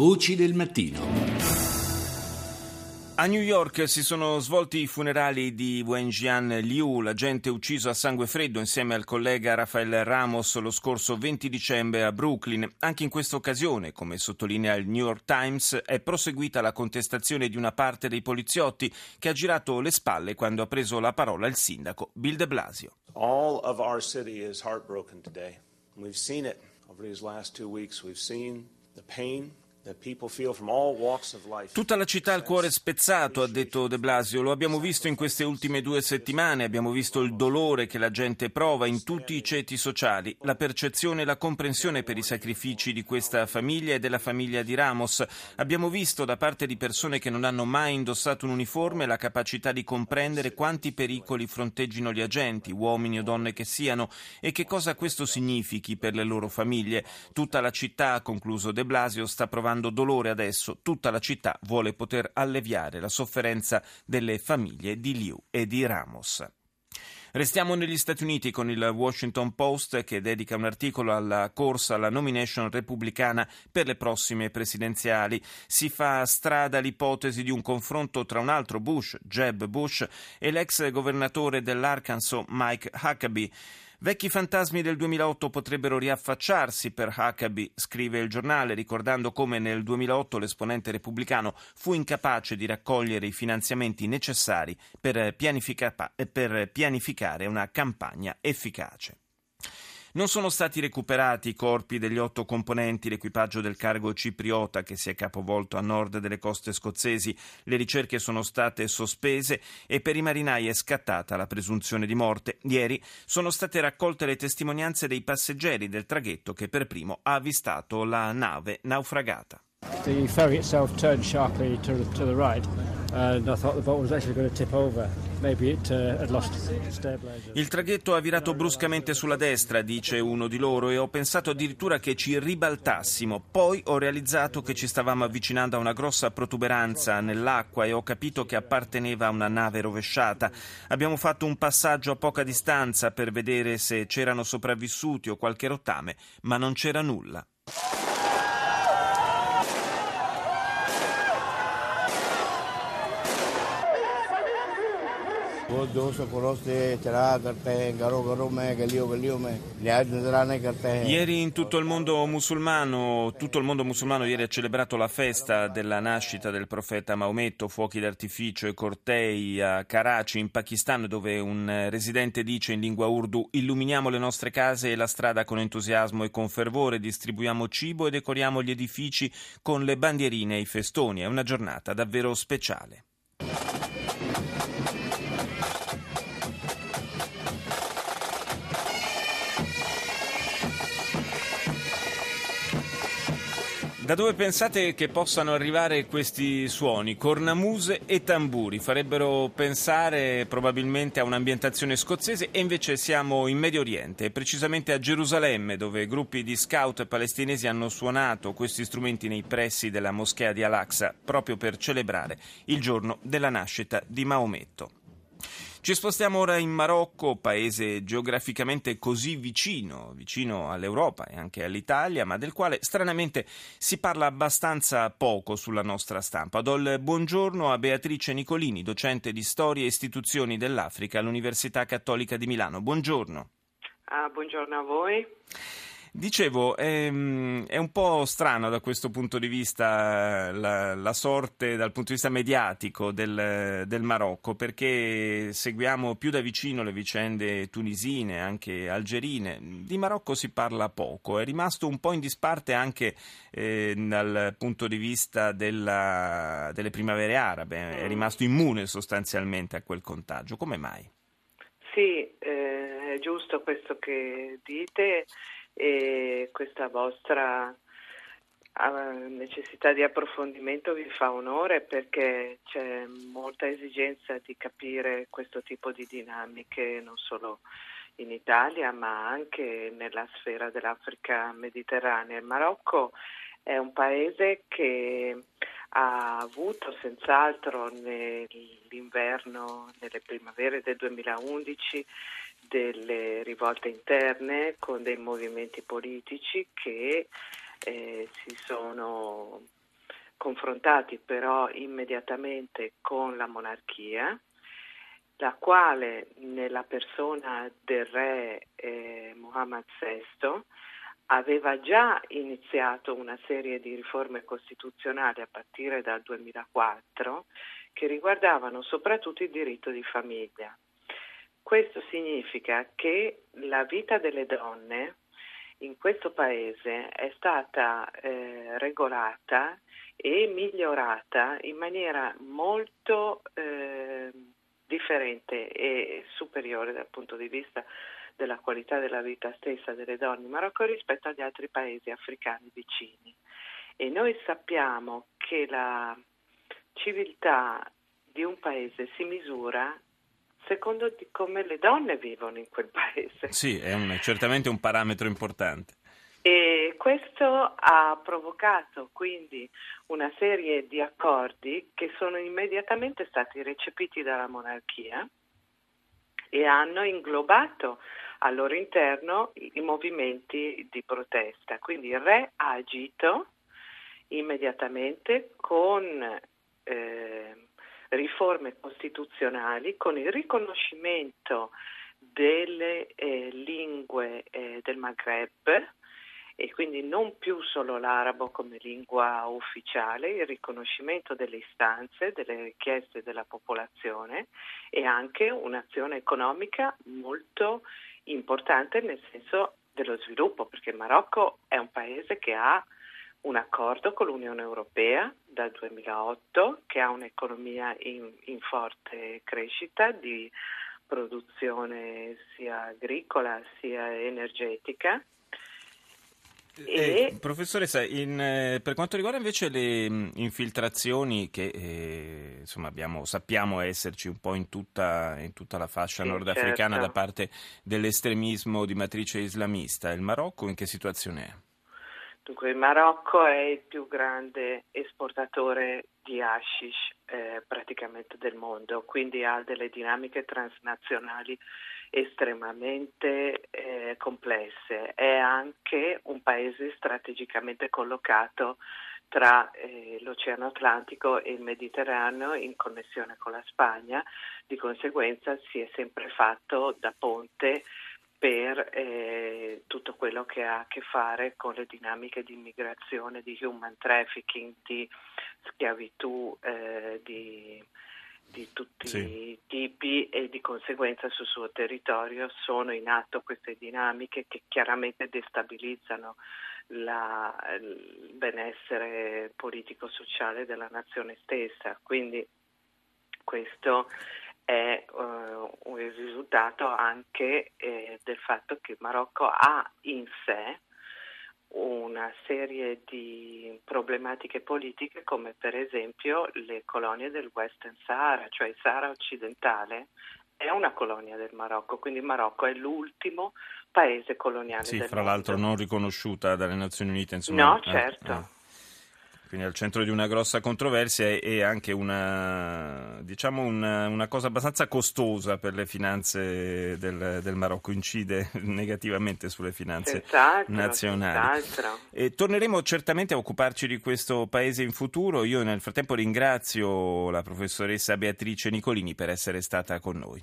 Voci del mattino. A New York si sono svolti i funerali di Wenjian Liu, l'agente ucciso a sangue freddo insieme al collega Rafael Ramos lo scorso 20 dicembre a Brooklyn. Anche in questa occasione, come sottolinea il New York Times, è proseguita la contestazione di una parte dei poliziotti che ha girato le spalle quando ha preso la parola il sindaco Bill de Blasio. All of our city is heartbroken today. We've seen it over these last two weeks. We've seen the pain Tutta la città ha il cuore spezzato, ha detto De Blasio. Lo abbiamo visto in queste ultime due settimane, abbiamo visto il dolore che la gente prova in tutti i ceti sociali, la percezione e la comprensione per i sacrifici di questa famiglia e della famiglia di Ramos. Abbiamo visto da parte di persone che non hanno mai indossato un uniforme la capacità di comprendere quanti pericoli fronteggino gli agenti, uomini o donne che siano, e che cosa questo significhi per le loro famiglie. Tutta la città, ha concluso De Blasio, sta provando provando dolore adesso, tutta la città vuole poter alleviare la sofferenza delle famiglie di Liu e di Ramos. Restiamo negli Stati Uniti con il Washington Post che dedica un articolo alla corsa alla nomination repubblicana per le prossime presidenziali. Si fa strada l'ipotesi di un confronto tra un altro Bush, Jeb Bush, e l'ex governatore dell'Arkansas Mike Huckabee. Vecchi fantasmi del 2008 potrebbero riaffacciarsi per Huckabee, scrive il giornale, ricordando come nel 2008 l'esponente repubblicano fu incapace di raccogliere i finanziamenti necessari per, pianifica- per pianificare una campagna efficace. Non sono stati recuperati i corpi degli otto componenti l'equipaggio del cargo cipriota che si è capovolto a nord delle coste scozzesi. Le ricerche sono state sospese e per i marinai è scattata la presunzione di morte. Ieri sono state raccolte le testimonianze dei passeggeri del traghetto che per primo ha avvistato la nave naufragata. The ferry itself turned sharply to, to the right, and I thought the boat was actually going to tip over. Uh. Il traghetto ha virato bruscamente sulla destra, dice uno di loro, e ho pensato addirittura che ci ribaltassimo. Poi ho realizzato che ci stavamo avvicinando a una grossa protuberanza nell'acqua e ho capito che apparteneva a una nave rovesciata. Abbiamo fatto un passaggio a poca distanza per vedere se c'erano sopravvissuti o qualche rottame, ma non c'era nulla. वो जो सफरों से चढ़ा करते हैं घरों घरों में गलियों गलियों में लिहाज नजराने करते हैं Ieri in tutto il mondo musulmano, tutto il mondo musulmano ieri ha celebrato la festa della nascita del profeta Maometto, fuochi d'artificio e cortei a Karachi in Pakistan dove un residente dice in lingua urdu illuminiamo le nostre case e la strada con entusiasmo e con fervore, distribuiamo cibo e decoriamo gli edifici con le bandierine e i festoni. È una giornata davvero speciale. Da dove pensate che possano arrivare questi suoni? Cornamuse e tamburi farebbero pensare probabilmente a un'ambientazione scozzese e invece siamo in Medio Oriente, precisamente a Gerusalemme, dove gruppi di scout palestinesi hanno suonato questi strumenti nei pressi della moschea di Al-Aqsa proprio per celebrare il giorno della nascita di Maometto. Ci spostiamo ora in Marocco, paese geograficamente così vicino, vicino all'Europa e anche all'Italia, ma del quale stranamente si parla abbastanza poco sulla nostra stampa. Do il buongiorno a Beatrice Nicolini, docente di Storia e Istituzioni dell'Africa all'Università Cattolica di Milano. Buongiorno. Ah, buongiorno a voi. Dicevo, è, ehm, è, un po' strano da questo punto di vista la, la sorte dal punto di vista mediatico del, del, Marocco, perché seguiamo più da vicino le vicende tunisine, anche algerine. Di Marocco si parla poco, è rimasto un po' in disparte anche eh, dal punto di vista della, delle primavere arabe, è rimasto immune sostanzialmente a quel contagio. Come mai? Sì, eh, è giusto questo che dite e questa vostra necessità di approfondimento vi fa onore perché c'è molta esigenza di capire questo tipo di dinamiche non solo in Italia ma anche nella sfera dell'Africa mediterranea. Il Marocco è un paese che ha avuto senz'altro nell'inverno, nelle primavere del 2011 delle rivolte interne con dei movimenti politici che eh, si sono confrontati però immediatamente con la monarchia, la quale nella persona del re eh, Mohammad VI aveva già iniziato una serie di riforme costituzionali a partire dal 2004 che riguardavano soprattutto il diritto di famiglia. Questo significa che la vita delle donne in questo paese è stata eh, regolata e migliorata in maniera molto eh, differente e superiore dal punto di vista della qualità della vita stessa delle donne in Marocco rispetto agli altri paesi africani vicini. E noi sappiamo che la civiltà di un paese si misura secondo come le donne vivono in quel paese. Sì, è un, certamente un parametro importante. E questo ha provocato quindi una serie di accordi che sono immediatamente stati recepiti dalla monarchia e hanno inglobato al loro interno i movimenti di protesta. Quindi il re ha agito immediatamente con eh, riforme costituzionali, con il riconoscimento delle eh, lingue eh, del Maghreb e quindi non più solo l'arabo come lingua ufficiale, il riconoscimento delle istanze, delle richieste della popolazione e anche un'azione economica molto importante nel senso dello sviluppo, perché il Marocco è un paese che ha un accordo con l'Unione Europea dal 2008 che ha un'economia in, in forte crescita di produzione sia agricola sia energetica eh, professoressa, in, eh, per quanto riguarda invece le mh, mm, infiltrazioni che eh, insomma abbiamo, sappiamo esserci un po' in tutta, in tutta la fascia sì, nordafricana certo. da parte dell'estremismo di matrice islamista, il Marocco in che situazione è? Dunque, il Marocco è il più grande esportatore di hashish eh, praticamente del mondo, quindi ha delle dinamiche transnazionali estremamente eh, complesse. È anche un paese strategicamente collocato tra eh, l'Oceano Atlantico e il Mediterraneo in connessione con la Spagna, di conseguenza si è sempre fatto da ponte per eh, tutto quello che ha a che fare con le dinamiche di immigrazione, di human trafficking, di schiavitù, eh, di di tutti sì. i tipi e di conseguenza sul suo territorio sono in atto queste dinamiche che chiaramente destabilizzano la, il benessere politico-sociale della nazione stessa. Quindi questo è uh, un risultato anche eh, del fatto che il Marocco ha in sé una serie di problematiche politiche come per esempio le colonie del Western Sahara, cioè il Sahara occidentale è una colonia del Marocco, quindi il Marocco è l'ultimo paese coloniale sì, del mondo. Sì, fra l'altro non riconosciuta dalle Nazioni Unite, insomma. No, certo. Eh, eh quindi al centro di una grossa controversia e anche una, diciamo una, una cosa abbastanza costosa per le finanze del, del, Marocco, incide negativamente sulle finanze senz'altro, nazionali. Senz'altro. E torneremo certamente a occuparci di questo paese in futuro. Io nel frattempo ringrazio la professoressa Beatrice Nicolini per essere stata con noi.